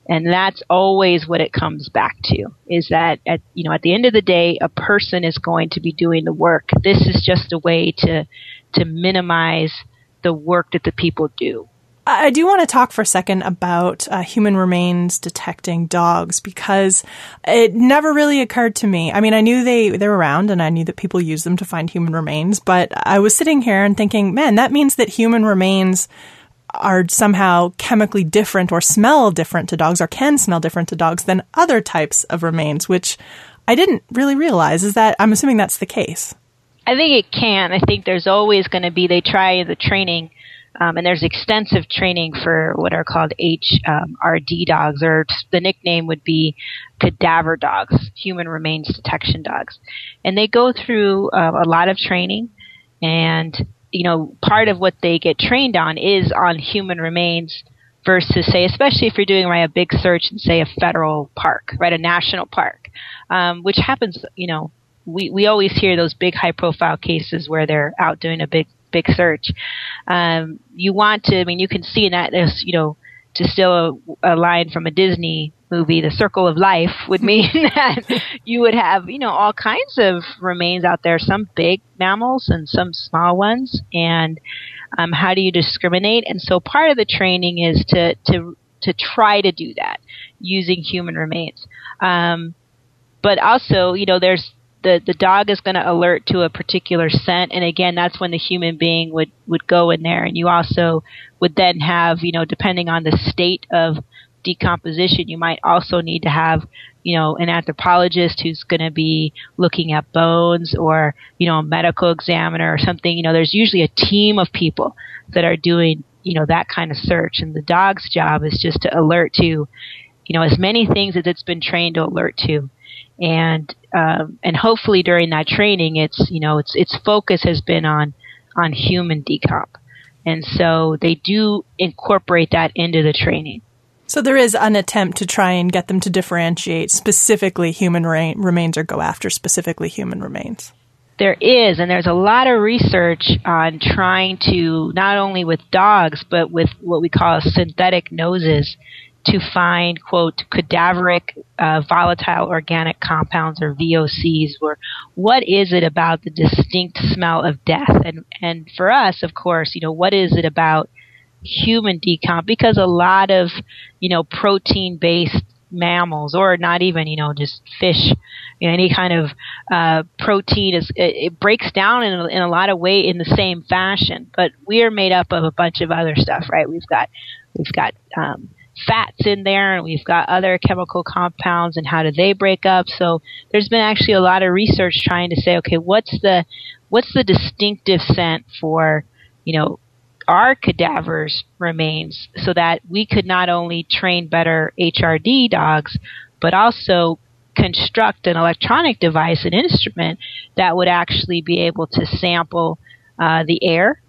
and that's always what it comes back to is that at you know at the end of the day a person is going to be doing the work this is just a way to to minimize the work that the people do. I do want to talk for a second about uh, human remains detecting dogs because it never really occurred to me. I mean, I knew they, they were around and I knew that people use them to find human remains, but I was sitting here and thinking, man, that means that human remains are somehow chemically different or smell different to dogs or can smell different to dogs than other types of remains, which I didn't really realize. Is that I'm assuming that's the case. I think it can. I think there's always going to be. They try the training Um, and there's extensive training for what are called HRD dogs, or the nickname would be cadaver dogs, human remains detection dogs. And they go through uh, a lot of training, and you know, part of what they get trained on is on human remains versus say, especially if you're doing right a big search in say a federal park, right, a national park, um, which happens, you know, we, we always hear those big high profile cases where they're out doing a big big search. Um, you want to, I mean, you can see in that you know, to steal a, a line from a Disney movie, The Circle of Life, would mean that you would have, you know, all kinds of remains out there, some big mammals and some small ones. And um, how do you discriminate? And so part of the training is to, to, to try to do that using human remains. Um, but also, you know, there's the the dog is going to alert to a particular scent and again that's when the human being would would go in there and you also would then have you know depending on the state of decomposition you might also need to have you know an anthropologist who's going to be looking at bones or you know a medical examiner or something. You know there's usually a team of people that are doing you know that kind of search. And the dog's job is just to alert to you know as many things as it's been trained to alert to. And um, and hopefully during that training, it's you know its its focus has been on on human decomp, and so they do incorporate that into the training. So there is an attempt to try and get them to differentiate specifically human ra- remains or go after specifically human remains. There is, and there's a lot of research on trying to not only with dogs but with what we call synthetic noses to find, quote, cadaveric uh, volatile organic compounds or VOCs, or what is it about the distinct smell of death? And, and for us, of course, you know, what is it about human decomp? Because a lot of, you know, protein based mammals or not even, you know, just fish, you know, any kind of uh, protein is, it, it breaks down in a, in a lot of way in the same fashion. But we are made up of a bunch of other stuff, right? We've got, we've got, um, fats in there and we've got other chemical compounds and how do they break up. So there's been actually a lot of research trying to say, okay, what's the what's the distinctive scent for, you know, our cadavers remains so that we could not only train better HRD dogs, but also construct an electronic device, an instrument that would actually be able to sample uh, the air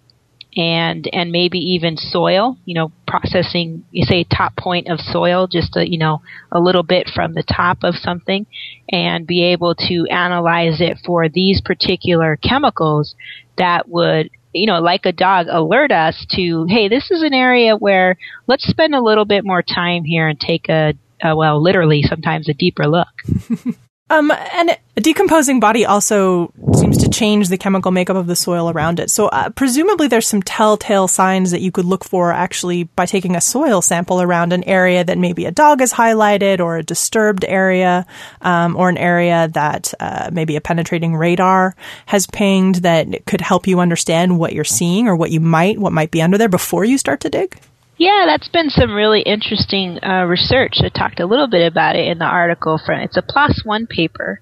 and and maybe even soil you know processing you say top point of soil just a, you know a little bit from the top of something and be able to analyze it for these particular chemicals that would you know like a dog alert us to hey this is an area where let's spend a little bit more time here and take a, a well literally sometimes a deeper look Um, and a decomposing body also seems to change the chemical makeup of the soil around it. So, uh, presumably, there's some telltale signs that you could look for actually by taking a soil sample around an area that maybe a dog has highlighted, or a disturbed area, um, or an area that uh, maybe a penetrating radar has pinged that could help you understand what you're seeing or what you might, what might be under there before you start to dig. Yeah, that's been some really interesting uh, research. I talked a little bit about it in the article from it's a PLOS One paper,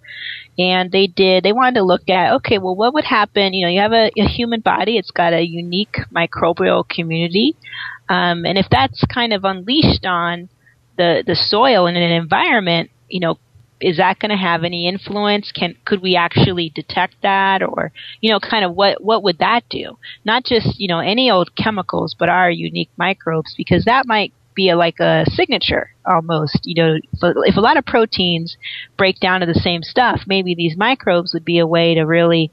and they did they wanted to look at okay, well, what would happen? You know, you have a, a human body; it's got a unique microbial community, um, and if that's kind of unleashed on the the soil in an environment, you know, is that going to have any influence? Can could we actually detect that, or you know, kind of what what would that do? Not just you know any old chemicals, but our unique microbes, because that might be a, like a signature almost. You know, if, a lot of proteins break down to the same stuff, maybe these microbes would be a way to really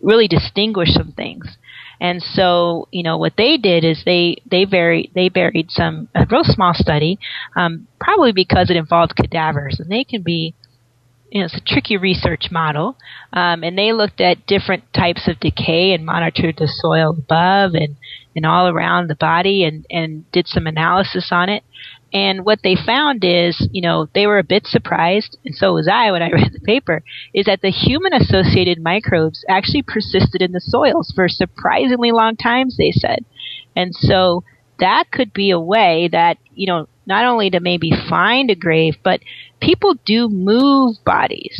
really distinguish some things. And so, you know, what they did is they they buried they buried some a real small study, um, probably because it involved cadavers, and they can be you know, it's a tricky research model, um, and they looked at different types of decay and monitored the soil above and, and all around the body and, and did some analysis on it. And what they found is, you know, they were a bit surprised, and so was I when I read the paper, is that the human associated microbes actually persisted in the soils for surprisingly long times, they said. And so that could be a way that, you know, not only to maybe find a grave, but people do move bodies.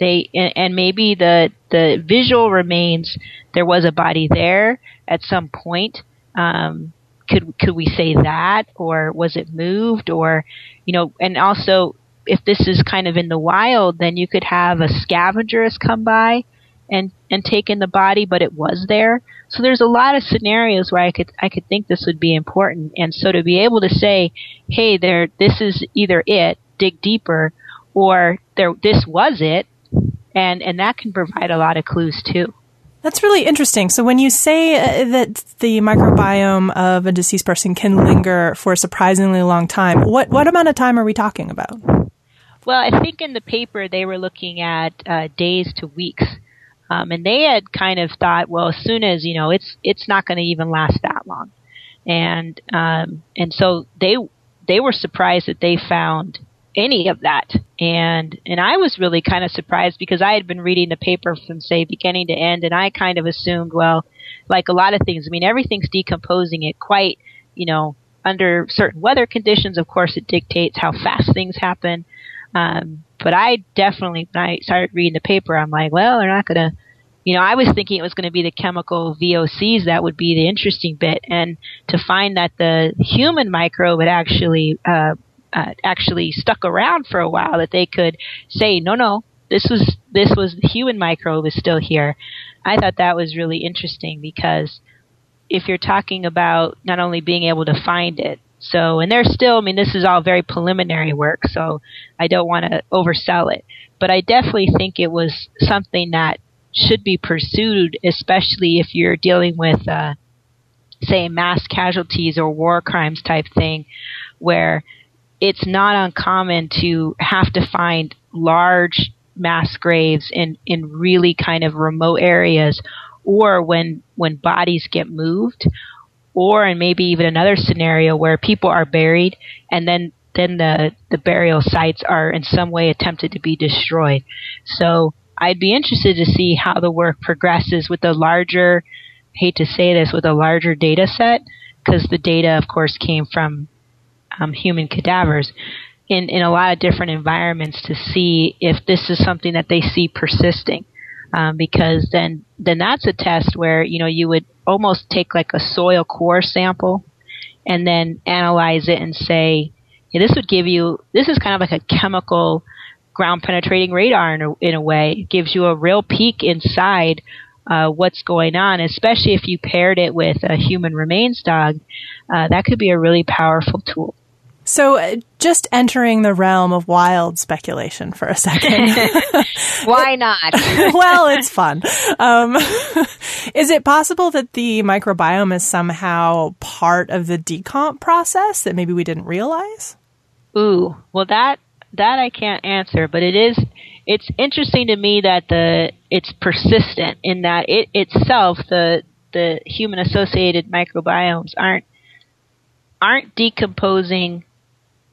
They and, and maybe the the visual remains there was a body there at some point, Um, could could we say that, or was it moved, or you know, and also if this is kind of in the wild, then you could have a scavenger has come by and and taken the body, but it was there. So there's a lot of scenarios where I could I could think this would be important, and so to be able to say, hey, there, this is either it, dig deeper, or there, this was it, and and that can provide a lot of clues too. That's really interesting. So when you say uh, that the microbiome of a deceased person can linger for a surprisingly long time, what what amount of time are we talking about? Well, I think in the paper they were looking at uh, days to weeks, um, and they had kind of thought, well, as soon as you know, it's it's not going to even last that long, and um, and so they they were surprised that they found any of that. And and I was really kind of surprised because I had been reading the paper from say beginning to end and I kind of assumed, well, like a lot of things, I mean everything's decomposing it quite, you know, under certain weather conditions, of course it dictates how fast things happen. Um, but I definitely when I started reading the paper, I'm like, well, they're not gonna you know, I was thinking it was going to be the chemical VOCs that would be the interesting bit, and to find that the human microbe had actually uh, uh, actually stuck around for a while that they could say, no, no, this was this was the human microbe is still here. I thought that was really interesting because if you're talking about not only being able to find it, so and there's still, I mean, this is all very preliminary work, so I don't want to oversell it, but I definitely think it was something that should be pursued, especially if you're dealing with, uh, say, mass casualties or war crimes type thing, where it's not uncommon to have to find large mass graves in, in really kind of remote areas or when when bodies get moved or and maybe even another scenario where people are buried and then then the, the burial sites are in some way attempted to be destroyed. So I'd be interested to see how the work progresses with a larger, hate to say this, with a larger data set, because the data, of course, came from um, human cadavers in, in a lot of different environments to see if this is something that they see persisting. Um, because then then that's a test where you know you would almost take like a soil core sample and then analyze it and say yeah, this would give you this is kind of like a chemical ground penetrating radar in a, in a way it gives you a real peek inside uh, what's going on, especially if you paired it with a human remains dog. Uh, that could be a really powerful tool. So, uh, just entering the realm of wild speculation for a second. Why not? well, it's fun. Um, is it possible that the microbiome is somehow part of the decomp process that maybe we didn't realize? Ooh, well, that that I can't answer, but it is. It's interesting to me that the it's persistent in that it itself the the human associated microbiomes aren't aren't decomposing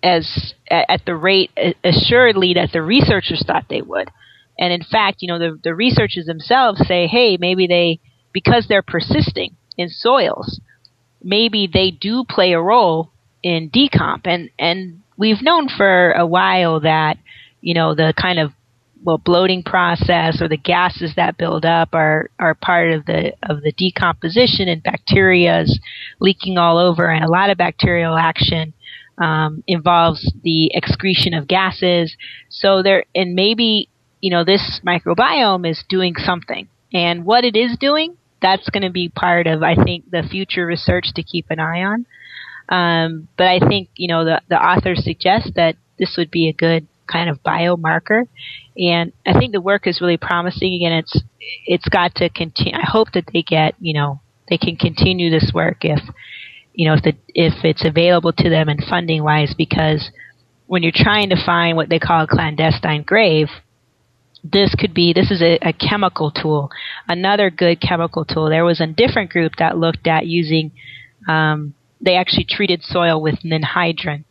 as at the rate assuredly that the researchers thought they would. And in fact, you know, the, the researchers themselves say, hey, maybe they, because they're persisting in soils, maybe they do play a role in decomp. And, and we've known for a while that, you know, the kind of well, bloating process or the gases that build up are, are part of the of the decomposition and bacteria's leaking all over and a lot of bacterial action um, involves the excretion of gases. So there, and maybe, you know, this microbiome is doing something. And what it is doing, that's going to be part of, I think, the future research to keep an eye on. Um, but I think, you know, the, the authors suggest that this would be a good kind of biomarker. And I think the work is really promising and it's, it's got to continue. I hope that they get, you know, they can continue this work if, you know, if the, if it's available to them and funding wise, because when you're trying to find what they call a clandestine grave, this could be this is a, a, chemical tool another good chemical tool there was a different group that looked at using um, they actually treated soil with ninhydrin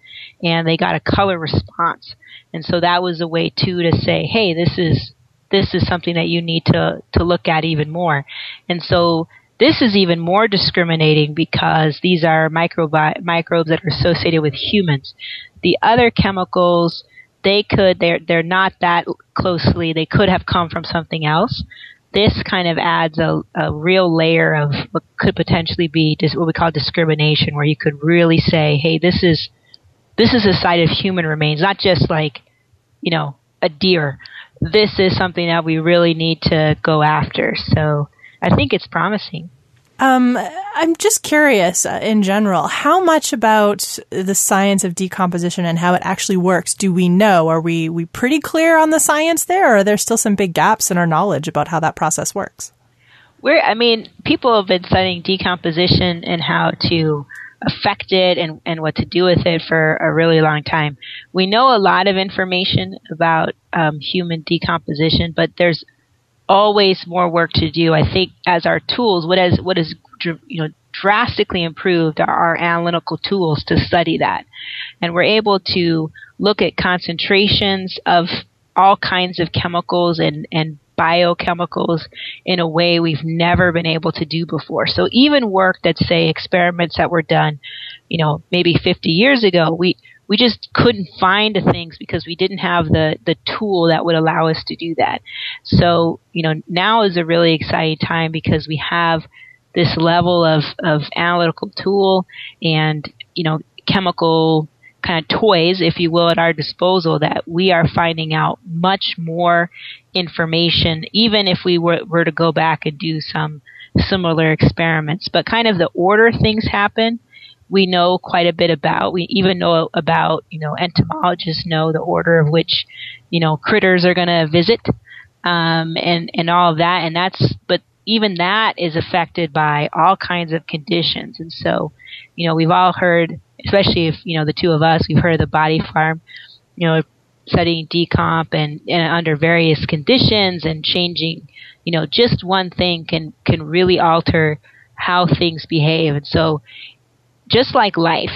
and they got a color response and so that was a way too to say hey this is this is something that you need to to look at even more and so this is even more discriminating because these are microbi- microbes that are associated with humans. The other chemicals, they could, they're, they're not that closely, they could have come from something else. This kind of adds a, a real layer of what could potentially be dis- what we call discrimination, where you could really say, "Hey, this is this is a site of human remains, not just like you know a deer. This is something that we really need to go after." So I think it's promising. Um, I'm just curious uh, in general, how much about the science of decomposition and how it actually works do we know? Are we, we pretty clear on the science there, or are there still some big gaps in our knowledge about how that process works? We're, I mean, people have been studying decomposition and how to affect it and, and what to do with it for a really long time. We know a lot of information about um, human decomposition, but there's always more work to do. I think as our tools, what has what has you know drastically improved are our analytical tools to study that, and we're able to look at concentrations of all kinds of chemicals and and biochemicals in a way we've never been able to do before. So even work that say experiments that were done, you know, maybe 50 years ago, we we just couldn't find the things because we didn't have the the tool that would allow us to do that. So, you know, now is a really exciting time because we have this level of of analytical tool and, you know, chemical kind of toys, if you will, at our disposal that we are finding out much more information, even if we were, were to go back and do some similar experiments. But kind of the order things happen we know quite a bit about. We even know about, you know, entomologists know the order of which, you know, critters are going to visit, um, and, and all of that. And that's, but even that is affected by all kinds of conditions. And so, you know, we've all heard, especially if, you know, the two of us, we've heard of the body farm, you know, studying decomp and, and under various conditions and changing, you know, just one thing can, can really alter how things behave. And so just like life,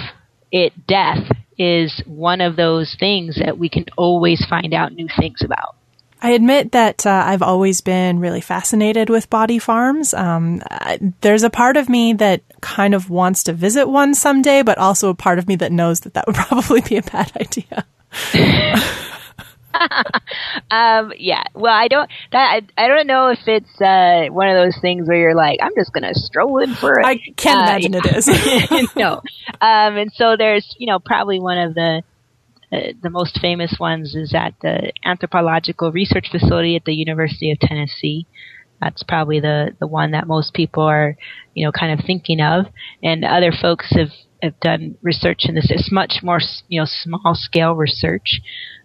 it death is one of those things that we can always find out new things about. I admit that uh, I've always been really fascinated with body farms. Um, there's a part of me that kind of wants to visit one someday, but also a part of me that knows that that would probably be a bad idea. um, yeah. Well, I don't. That I, I don't know if it's uh, one of those things where you're like, I'm just gonna stroll in for it. I can't uh, imagine it is. no. Um, and so there's, you know, probably one of the uh, the most famous ones is at the Anthropological Research Facility at the University of Tennessee. That's probably the the one that most people are, you know, kind of thinking of. And other folks have have done research in this. It's much more, you know, small scale research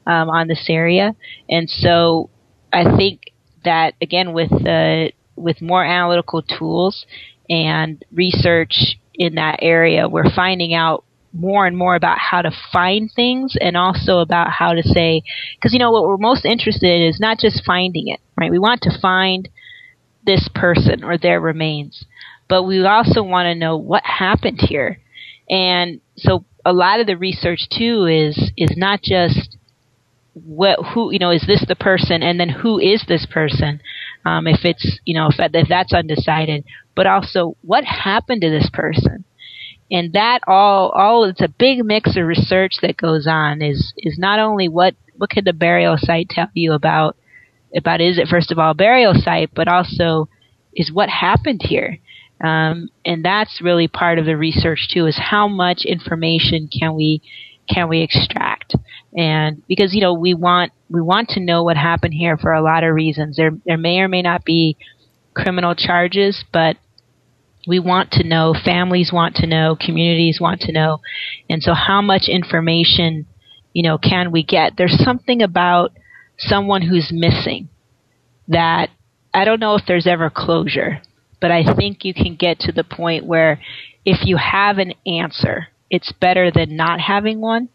um, on this area, and so I think that again with uh, with more analytical tools and research in that area, we're finding out more and more about how to find things and also about how to say because you know what we're most interested in is not just finding it right? We want to find this person or their remains but we also want to know what happened here. And so a lot of the research too is is not just what who you know is this the person and then who is this person? Um, if it's you know if, if that's undecided. But also what happened to this person? And that all all it's a big mix of research that goes on is is not only what what could the burial site tell you about about is it first of all burial site but also is what happened here? Um, and that's really part of the research too is how much information can we can we extract and because you know we want we want to know what happened here for a lot of reasons. There there may or may not be criminal charges but we want to know families want to know communities want to know. And so how much information you know can we get? There's something about someone who's missing that i don't know if there's ever closure but I think you can get to the point where if you have an answer, it's better than not having one.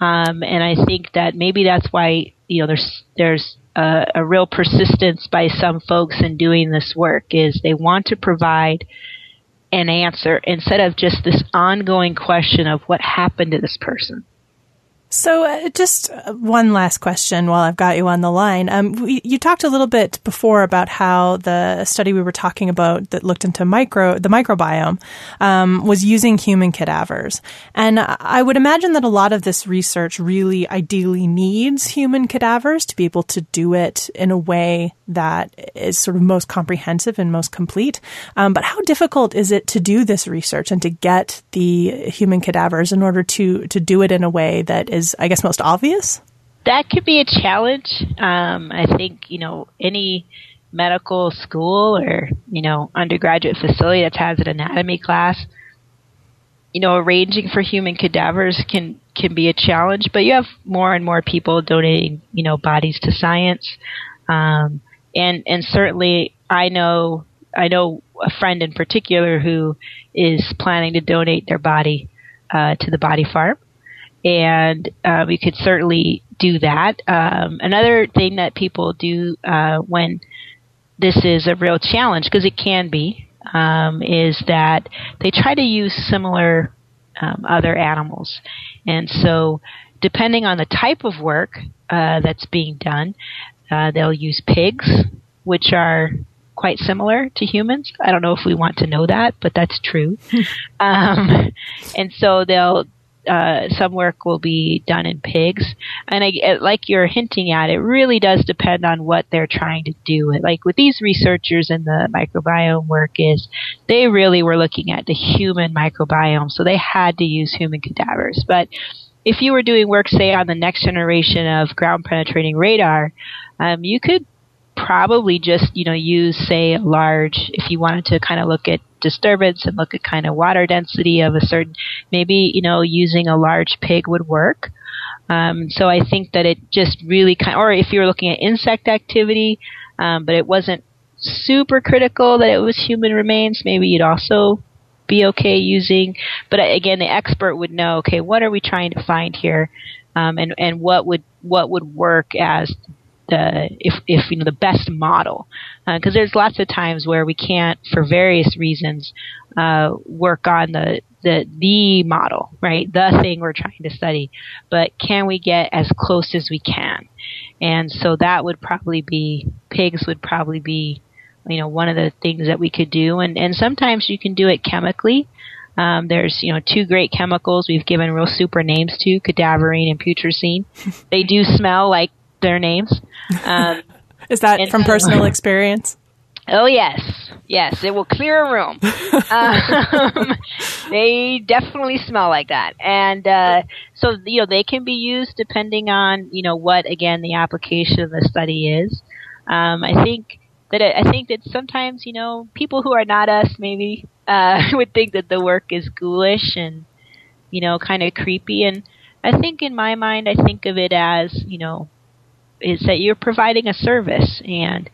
Um, and I think that maybe that's why you know there's there's a, a real persistence by some folks in doing this work is they want to provide an answer instead of just this ongoing question of what happened to this person. So, uh, just uh, one last question while I've got you on the line. Um, we, you talked a little bit before about how the study we were talking about that looked into micro the microbiome um, was using human cadavers, and I would imagine that a lot of this research really ideally needs human cadavers to be able to do it in a way that is sort of most comprehensive and most complete. Um, but how difficult is it to do this research and to get the human cadavers in order to to do it in a way that is, I guess, most obvious? That could be a challenge. Um, I think you know any medical school or you know undergraduate facility that has an anatomy class you know arranging for human cadavers can can be a challenge but you have more and more people donating you know bodies to science um, and and certainly I know I know a friend in particular who is planning to donate their body uh, to the body farm and uh, we could certainly do that um, another thing that people do uh, when this is a real challenge because it can be um, is that they try to use similar um, other animals, and so depending on the type of work uh, that's being done, uh, they'll use pigs, which are quite similar to humans. I don't know if we want to know that, but that's true. um, and so they'll uh, some work will be done in pigs. And I, like you're hinting at, it really does depend on what they're trying to do. Like with these researchers in the microbiome work is they really were looking at the human microbiome, so they had to use human cadavers. But if you were doing work, say, on the next generation of ground penetrating radar, um, you could probably just, you know, use, say, large, if you wanted to kind of look at disturbance and look at kind of water density of a certain, maybe, you know, using a large pig would work. Um, so I think that it just really kind of, or if you were looking at insect activity, um, but it wasn't super critical that it was human remains, maybe you'd also be okay using. But again, the expert would know, okay, what are we trying to find here? Um, and, and what would, what would work as the if if you know the best model. Because uh, there's lots of times where we can't for various reasons uh, work on the the the model right? The thing we're trying to study. But can we get as close as we can? And so that would probably be pigs would probably be you know one of the things that we could do. And and sometimes you can do it chemically. Um, there's you know two great chemicals we've given real super names to cadaverine and putrescine. They do smell like their names. Um, Is that from personal experience? Oh yes, yes, it will clear a room. um, they definitely smell like that, and uh, so you know they can be used depending on you know what again the application of the study is. Um, I think that it, I think that sometimes you know people who are not us maybe uh, would think that the work is ghoulish and you know kind of creepy, and I think in my mind I think of it as you know is that you're providing a service. And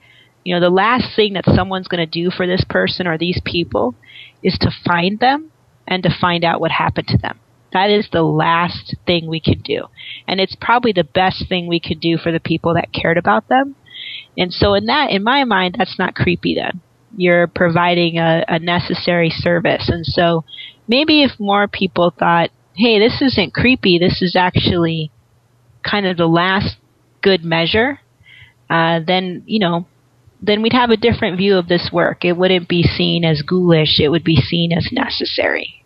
you know the last thing that someone's going to do for this person or these people is to find them and to find out what happened to them. That is the last thing we could do. And it's probably the best thing we could do for the people that cared about them. And so in that in my mind that's not creepy then. You're providing a, a necessary service. And so maybe if more people thought hey this isn't creepy this is actually kind of the last good measure, uh, then you know, then we'd have a different view of this work. It wouldn't be seen as ghoulish; it would be seen as necessary.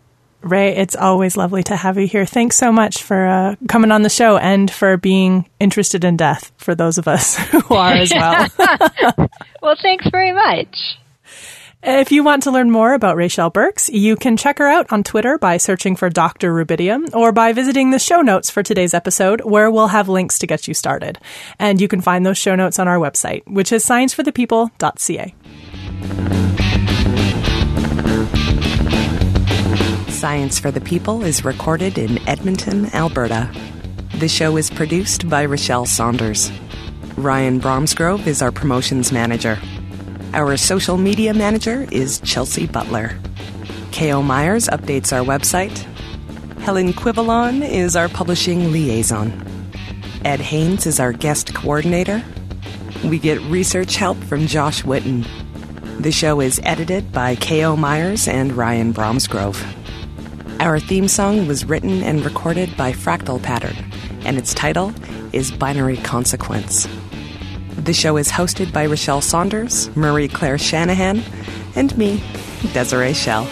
Ray, it's always lovely to have you here. Thanks so much for uh, coming on the show and for being interested in death for those of us who are as well. well, thanks very much. If you want to learn more about Raychelle Burks, you can check her out on Twitter by searching for Dr. Rubidium or by visiting the show notes for today's episode, where we'll have links to get you started. And you can find those show notes on our website, which is scienceforthepeople.ca. Science for the People is recorded in Edmonton, Alberta. The show is produced by Rachelle Saunders. Ryan Bromsgrove is our promotions manager. Our social media manager is Chelsea Butler. K.O. Myers updates our website. Helen Quivalon is our publishing liaison. Ed Haynes is our guest coordinator. We get research help from Josh Witten. The show is edited by K.O. Myers and Ryan Bromsgrove. Our theme song was written and recorded by Fractal Pattern, and its title is Binary Consequence. The show is hosted by Rachelle Saunders, Marie Claire Shanahan, and me, Desiree Schell.